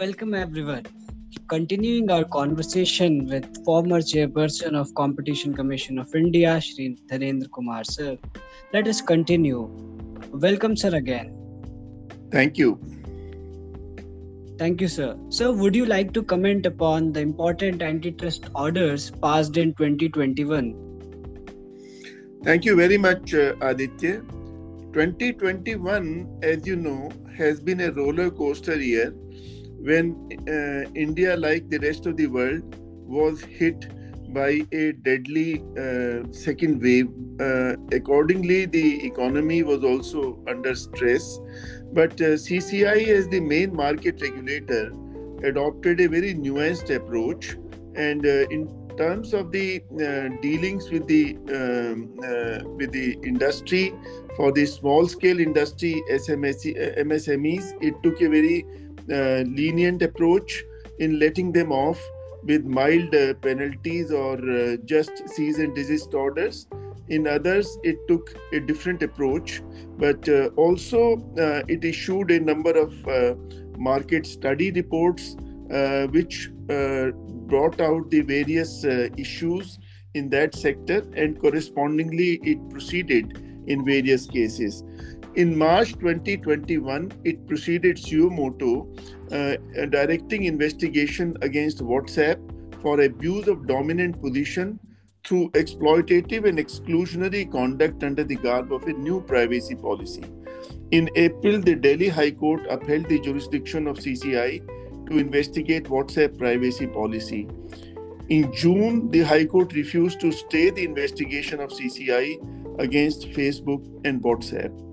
welcome everyone. Continuing our conversation with former chairperson of Competition Commission of India, Shri Dhanendra Kumar sir. Let us continue. Welcome, sir, again. Thank you. Thank you, sir. Sir, would you like to comment upon the important antitrust orders passed in 2021? Thank you very much, uh, Aditya. 2021, as you know, has been a roller coaster year when uh, India, like the rest of the world, was hit by a deadly uh, second wave. Uh, accordingly, the economy was also under stress. But uh, CCI, as the main market regulator, adopted a very nuanced approach. And uh, in terms of the uh, dealings with the um, with the industry, for the small scale industry SMS, MSMEs, it took a very lenient approach in letting them off with mild uh, penalties or uh, just cease and desist orders. In others, it took a different approach, but uh, also uh, it issued a number of uh, market study reports uh, which brought out the various issues in that sector, and correspondingly, it proceeded in various cases. In March 2021, it proceeded suo motu, uh, directing investigation against WhatsApp for abuse of dominant position through exploitative and exclusionary conduct under the garb of a new privacy policy. In April, the Delhi High Court upheld the jurisdiction of CCI to investigate WhatsApp privacy policy. In June, the High Court refused to stay the investigation of CCI against Facebook and WhatsApp.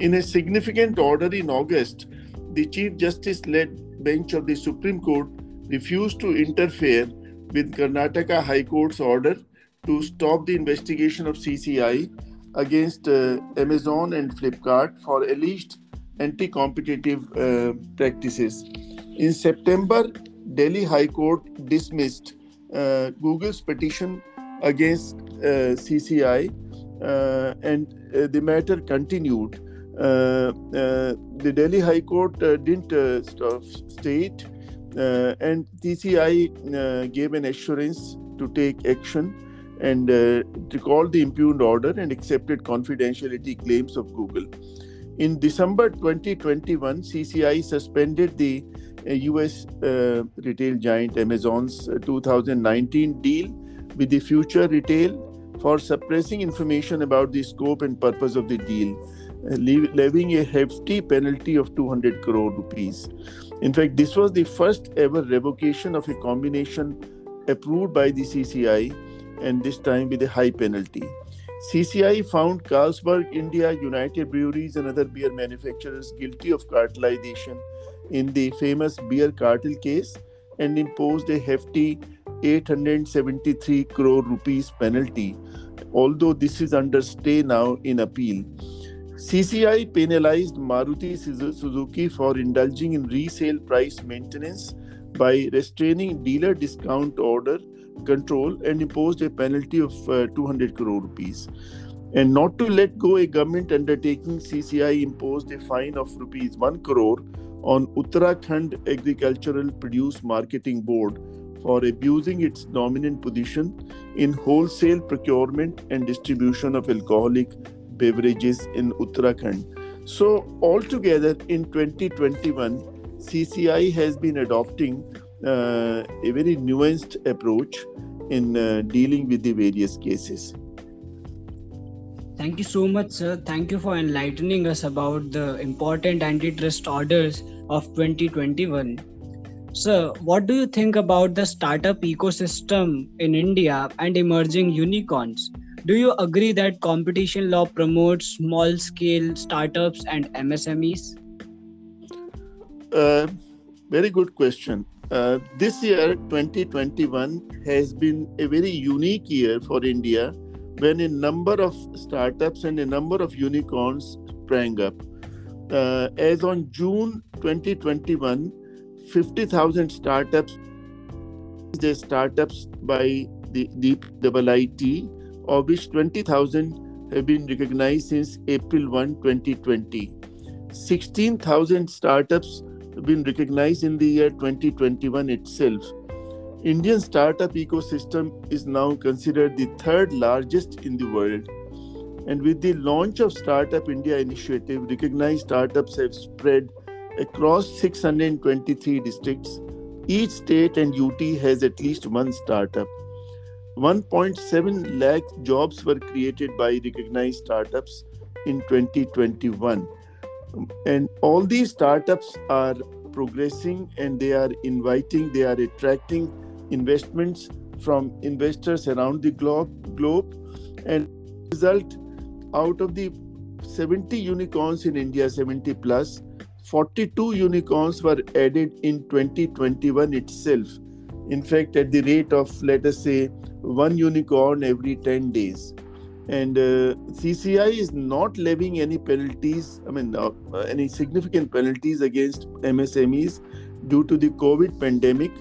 In a significant order in August, the Chief Justice led bench of the Supreme Court refused to interfere with Karnataka High Court's order to stop the investigation of CCI against uh, Amazon and Flipkart for alleged anti competitive uh, practices. In September, Delhi High Court dismissed uh, Google's petition against uh, CCI, uh, and uh, the matter continued the Delhi High Court uh, didn't state, and CCI gave an assurance to take action and uh, recalled the impugned order and accepted confidentiality claims of Google. In December 2021, CCI suspended the uh, US uh, retail giant Amazon's 2019 deal with the Future Retail for suppressing information about the scope and purpose of the deal levying a hefty penalty of 200 crore rupees. In fact, this was the first ever revocation of a combination approved by the CCI, and this time with a high penalty. CCI found Carlsberg India, United Breweries, and other beer manufacturers guilty of cartelization in the famous beer cartel case and imposed a hefty 873 crore rupees penalty, although this is under stay now in appeal. CCI penalized Maruti Suzuki for indulging in resale price maintenance by restraining dealer discount order control and imposed a penalty of uh, 200 crore rupees. And not to let go a government undertaking, CCI imposed a fine of rupees 1 crore on Uttarakhand Agricultural Produce Marketing Board for abusing its dominant position in wholesale procurement and distribution of alcoholic beverages in Uttarakhand. So, altogether in 2021, CCI has been adopting uh, a very nuanced approach in uh, dealing with the various cases. Thank you so much, sir. Thank you for enlightening us about the important antitrust orders of 2021. Sir, what do you think about the startup ecosystem in India and emerging unicorns? Do you agree that competition law promotes small scale startups and MSMEs? Uh, very good question. Uh, this year, 2021, has been a very unique year for India when a number of startups and a number of unicorns sprang up. Uh, as on June 2021, 50,000 startups, the startups by the DIPP of which 20,000 have been recognized since April 1, 2020. 16,000 startups have been recognized in the year 2021 itself. Indian startup ecosystem is now considered the third largest in the world. And with the launch of Startup India initiative, recognized startups have spread across 623 districts. Each state and UT has at least one startup. 1.7 lakh jobs were created by recognized startups in 2021 and all these startups are progressing and they are inviting they are attracting investments from investors around the globe globe. And result out of the 70 unicorns in india 70 plus 42 unicorns were added in 2021 itself in fact at the rate of let us say one unicorn every 10 days. And uh, CCI is not levying any penalties, I mean, uh, any significant penalties against MSMEs due to the COVID pandemic,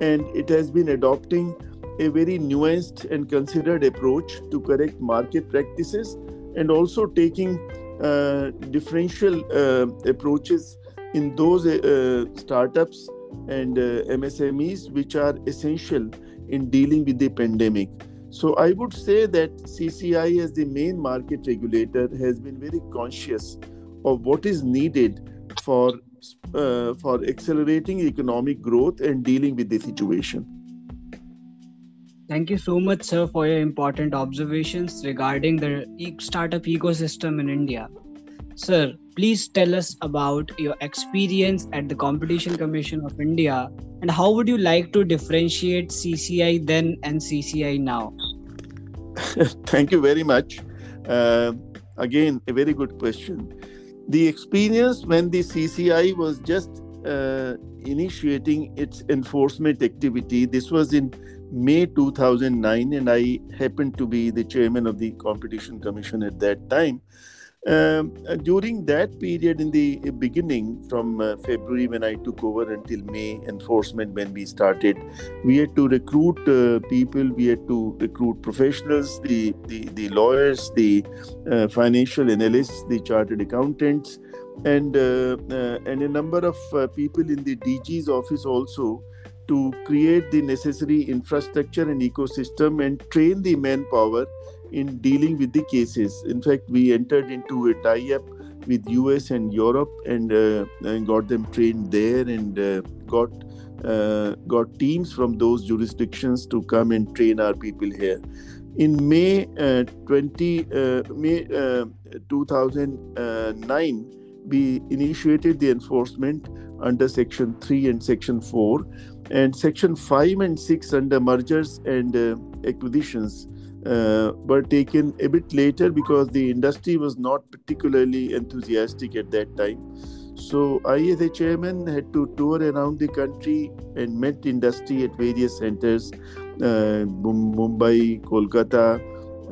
and it has been adopting a very nuanced and considered approach to correct market practices and also taking uh, differential uh, approaches in those uh, startups and uh, MSMEs which are essential in dealing with the pandemic. So I would say that CCI, as the main market regulator, has been very conscious of what is needed for uh, for accelerating economic growth and dealing with the situation. Thank you so much, sir, for your important observations regarding the startup ecosystem in India. Sir, please tell us about your experience at the Competition Commission of India and how would you like to differentiate CCI then and CCI now? Thank you very much. Uh, again, a very good question. The experience when the CCI was just uh, initiating its enforcement activity, this was in May 2009, and I happened to be the chairman of the Competition Commission at that time. Um, uh, during that period, in the beginning, from uh, February when I took over until May enforcement when we started, we had to recruit uh, people, we had to recruit professionals, the the, the lawyers, the uh, financial analysts, the chartered accountants, and uh, uh, and a number of people in the DG's office also to create the necessary infrastructure and ecosystem and train the manpower in dealing with the cases. In fact, we entered into a tie-up with US and Europe and, uh, and got them trained there and uh, got uh, got teams from those jurisdictions to come and train our people here. In May uh, 20 uh, May uh, 2009, we initiated the enforcement under Section 3 and Section 4, and Section 5 and 6 under mergers and acquisitions uh, were taken a bit later because the industry was not particularly enthusiastic at that time. So I, as a chairman, had to tour around the country and met industry at various centers, uh, Mumbai, Kolkata,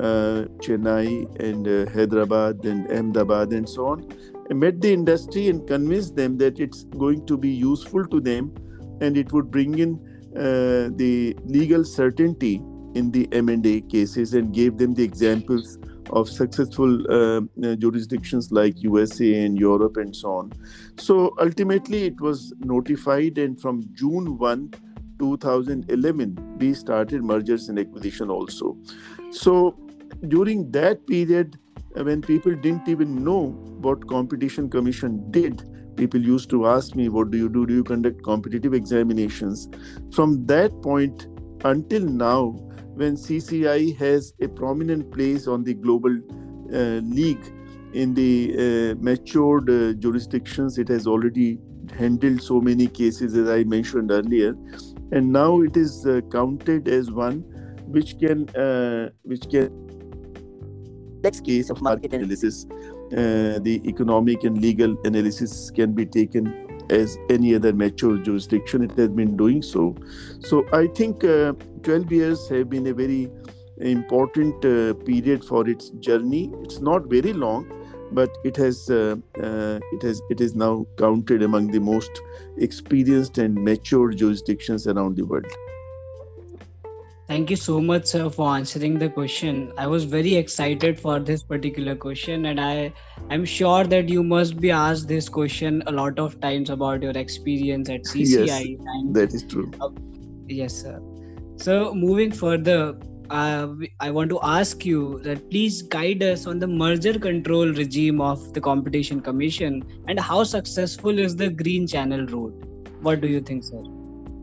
uh, Chennai, and uh, Hyderabad, and Ahmedabad, and so on. I met the industry and convinced them that it's going to be useful to them, and it would bring in uh, the legal certainty in the M&A cases and gave them the examples of successful uh, uh jurisdictions like USA and Europe and so on. So ultimately, it was notified, and from June 1, 2011, we started mergers and acquisition also. So during that period, uh, when people didn't even know what Competition Commission did, people used to ask me, "What do you do? Do you conduct competitive examinations?" From that point until now, when CCI has a prominent place on the global uh, league in the uh, matured uh, jurisdictions. It has already handled so many cases, as I mentioned earlier, and now it is uh, counted as one which can uh, which can next case of market analysis. Uh, the economic and legal analysis can be taken as any other mature jurisdiction. It has been doing so. So I think uh, 12 years have been a very important uh, period for its journey. It's not very long, but it has uh, uh it has it is now counted among the most experienced and mature jurisdictions around the world. Thank you so much, sir, for answering the question. I was very excited for this particular question, and I am sure that you must be asked this question a lot of times about your experience at CCI. Yes, that is true. Uh, yes, sir. So, moving further, uh, I want to ask you that please guide us on the merger control regime of the Competition Commission and how successful is the Green Channel route. What do you think, sir?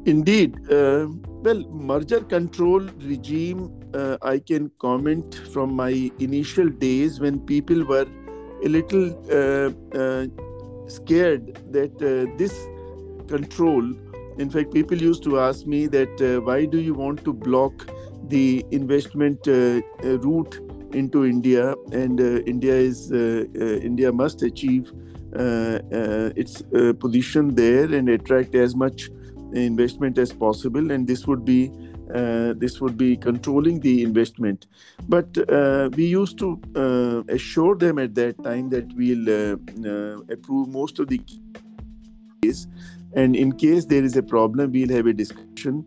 Indeed. Uh, well, merger control regime, uh, I can comment from my initial days when people were a little uh, uh scared that uh, this control, in fact, people used to ask me that uh, why do you want to block the investment route into India? And India is India must achieve its position there and attract as much investment as possible and this would be uh, this would be controlling the investment. But uh, we used to uh, assure them at that time that we'll uh, uh, approve most of the case. And in case there is a problem we'll have a discussion.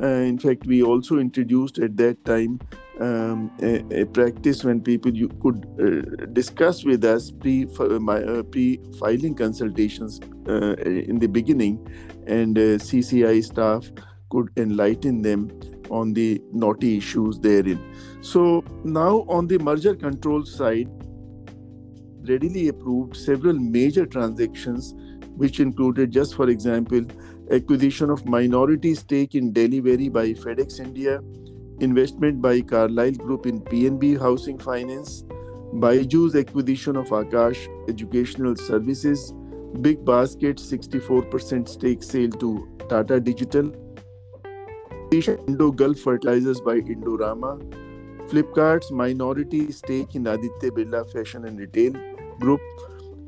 Uh, in fact we also introduced at that time um, a, a, practice when people you could uh, discuss with us pre uh, pre filing consultations uh, in the beginning, and uh, CCI staff could enlighten them on the naughty issues therein. So now on the merger control side, readily approved several major transactions, which included, just for example, acquisition of minority stake in Delhivery by FedEx India investment by Carlyle Group in PNB Housing Finance, Byju's acquisition of Aakash Educational Services, Big Basket 64% stake sale to Tata Digital, Indo Gulf Fertilizers by Indorama, Flipkart's minority stake in Aditya Birla Fashion and Retail Group,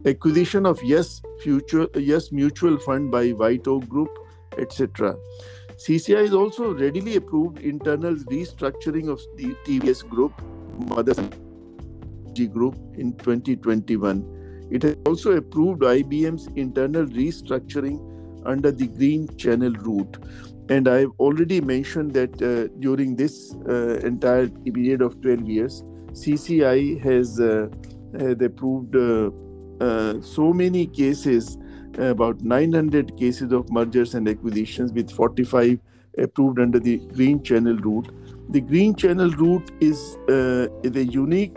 acquisition of Yes Future Yes Mutual Fund by White Oak Group, etc. CCI is also readily approved internal restructuring of the TVS Group, Mother G Group in 2021. It has also approved IBM's internal restructuring under the Green Channel route. And I've already mentioned that uh, during this uh, entire period of 12 years, CCI has, uh, has approved uh, uh, so many cases about 900 cases of mergers and acquisitions with 45 approved under the Green Channel route. The Green Channel route is, uh, is a unique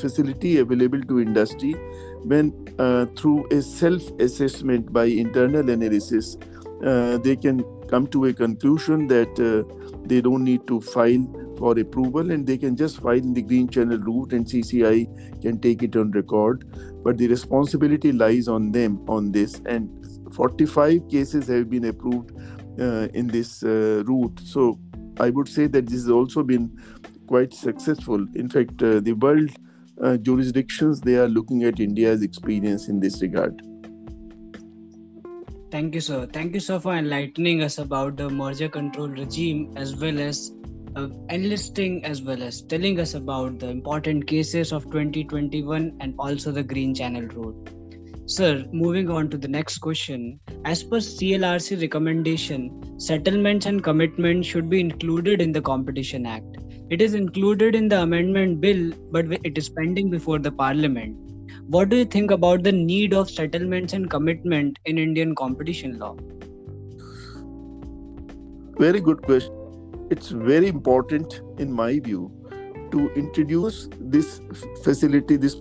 facility available to industry when uh, through a self-assessment by internal analysis, uh, they can come to a conclusion that uh, they don't need to file for approval and they can just file in the green channel route and CCI can take it on record. But the responsibility lies on them on this. And 45 cases have been approved uh, in this uh, route. So i would say that this has also been quite successful. In fact uh, the world uh, jurisdictions they are looking at india's experience in this regard thank you sir thank you sir for enlightening us about the merger control regime as well as uh, enlisting as well as telling us about the important cases of 2021 and also the Green Channel Road. Sir, moving on to the next question. As per CLRC recommendation, settlements and commitments should be included in the Competition Act. It is included in the amendment bill, but it is pending before the parliament. What do you think about the need of settlements and commitment in Indian competition law? Very good question it's very important, in my view, to introduce this facility, this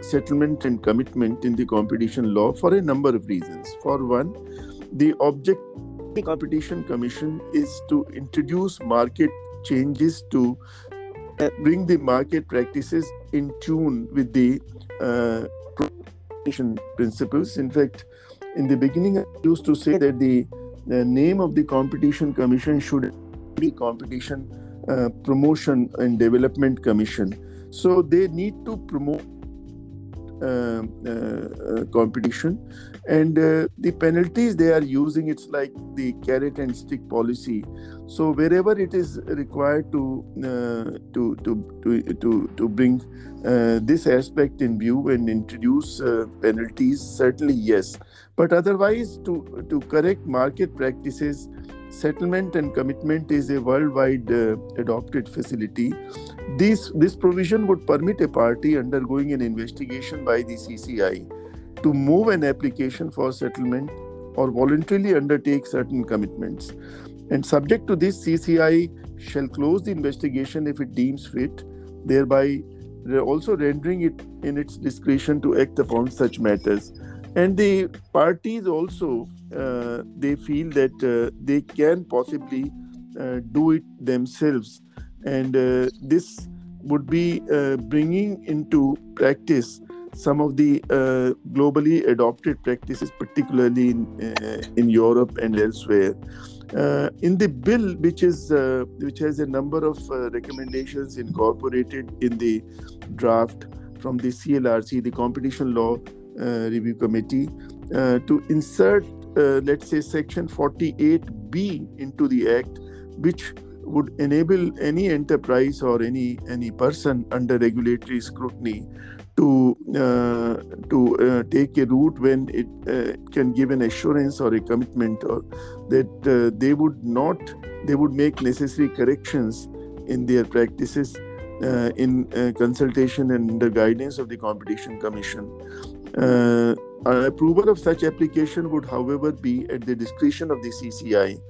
settlement and commitment in the competition law for a number of reasons. For one, the object of the Competition Commission is to introduce market changes to uh, bring the market practices in tune with the uh, principles. In fact, in the beginning, I used to say that the, the name of the Competition Commission should be competition uh, promotion and development commission so they need to promote Uh, uh, uh, competition. And uh, the penalties they are using it's like the carrot and stick policy. So wherever it is required to uh, to, to to to to bring this aspect in view and introduce penalties certainly yes. But otherwise to to correct market practices settlement and commitment is a worldwide uh, adopted facility. This, this provision would permit a party undergoing an investigation by the CCI to move an application for settlement or voluntarily undertake certain commitments. And subject to this, CCI shall close the investigation if it deems fit, thereby also rendering it in its discretion to act upon such matters. And the parties also uh, they feel that uh, they can possibly uh, do it themselves, and uh, this would be uh, bringing into practice some of the uh, globally adopted practices, particularly in, in Europe and elsewhere. In the bill, which is which has a number of recommendations incorporated in the draft from the CLRC, the Competition Law Review Committee, to insert, let's say, Section 48B into the Act, which would enable any enterprise or any any person under regulatory scrutiny to uh, to uh, take a route when it uh, can give an assurance or a commitment or that uh, they would not they would make necessary corrections in their practices uh, in uh, consultation and under guidance of the competition commission approval of such application would however be at the discretion of the cci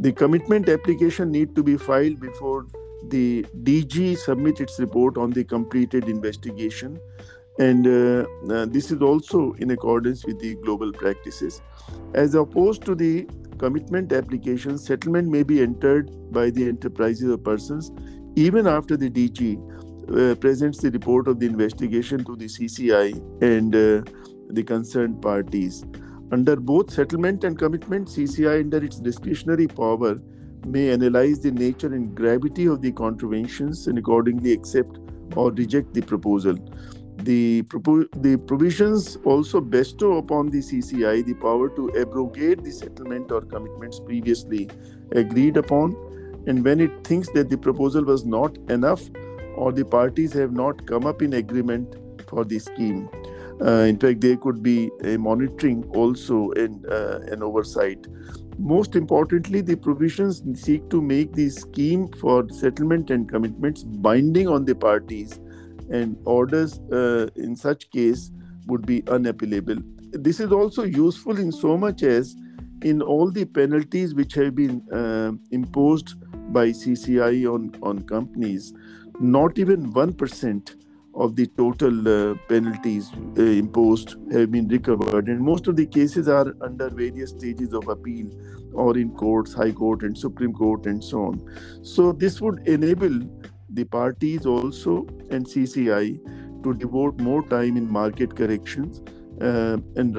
the commitment application need to be filed before the DG submit its report on the completed investigation, and uh, uh, this is also in accordance with the global practices. As opposed to the commitment application, settlement may be entered by the enterprises or persons even after the DG uh, presents the report of the investigation to the CCI and uh, the concerned parties. Under both settlement and commitment, CCI, under its discretionary power, may analyze the nature and gravity of the contraventions and accordingly accept or reject the proposal. The, propo- the provisions also bestow upon the CCI the power to abrogate the settlement or commitments previously agreed upon, and when it thinks that the proposal was not enough or the parties have not come up in agreement for the scheme. Uh, in fact, there could be a monitoring also and uh, an oversight. Most importantly, the provisions seek to make the scheme for settlement and commitments binding on the parties, and orders uh, in such case would be unappealable. This is also useful in so much as in all the penalties which have been uh, imposed by CCI on, on companies, not even 1% of the total uh, penalties uh, imposed have been recovered. And most of the cases are under various stages of appeal or in courts high court and supreme court and so on. So this would enable the parties also and cci to devote more time in market corrections uh, and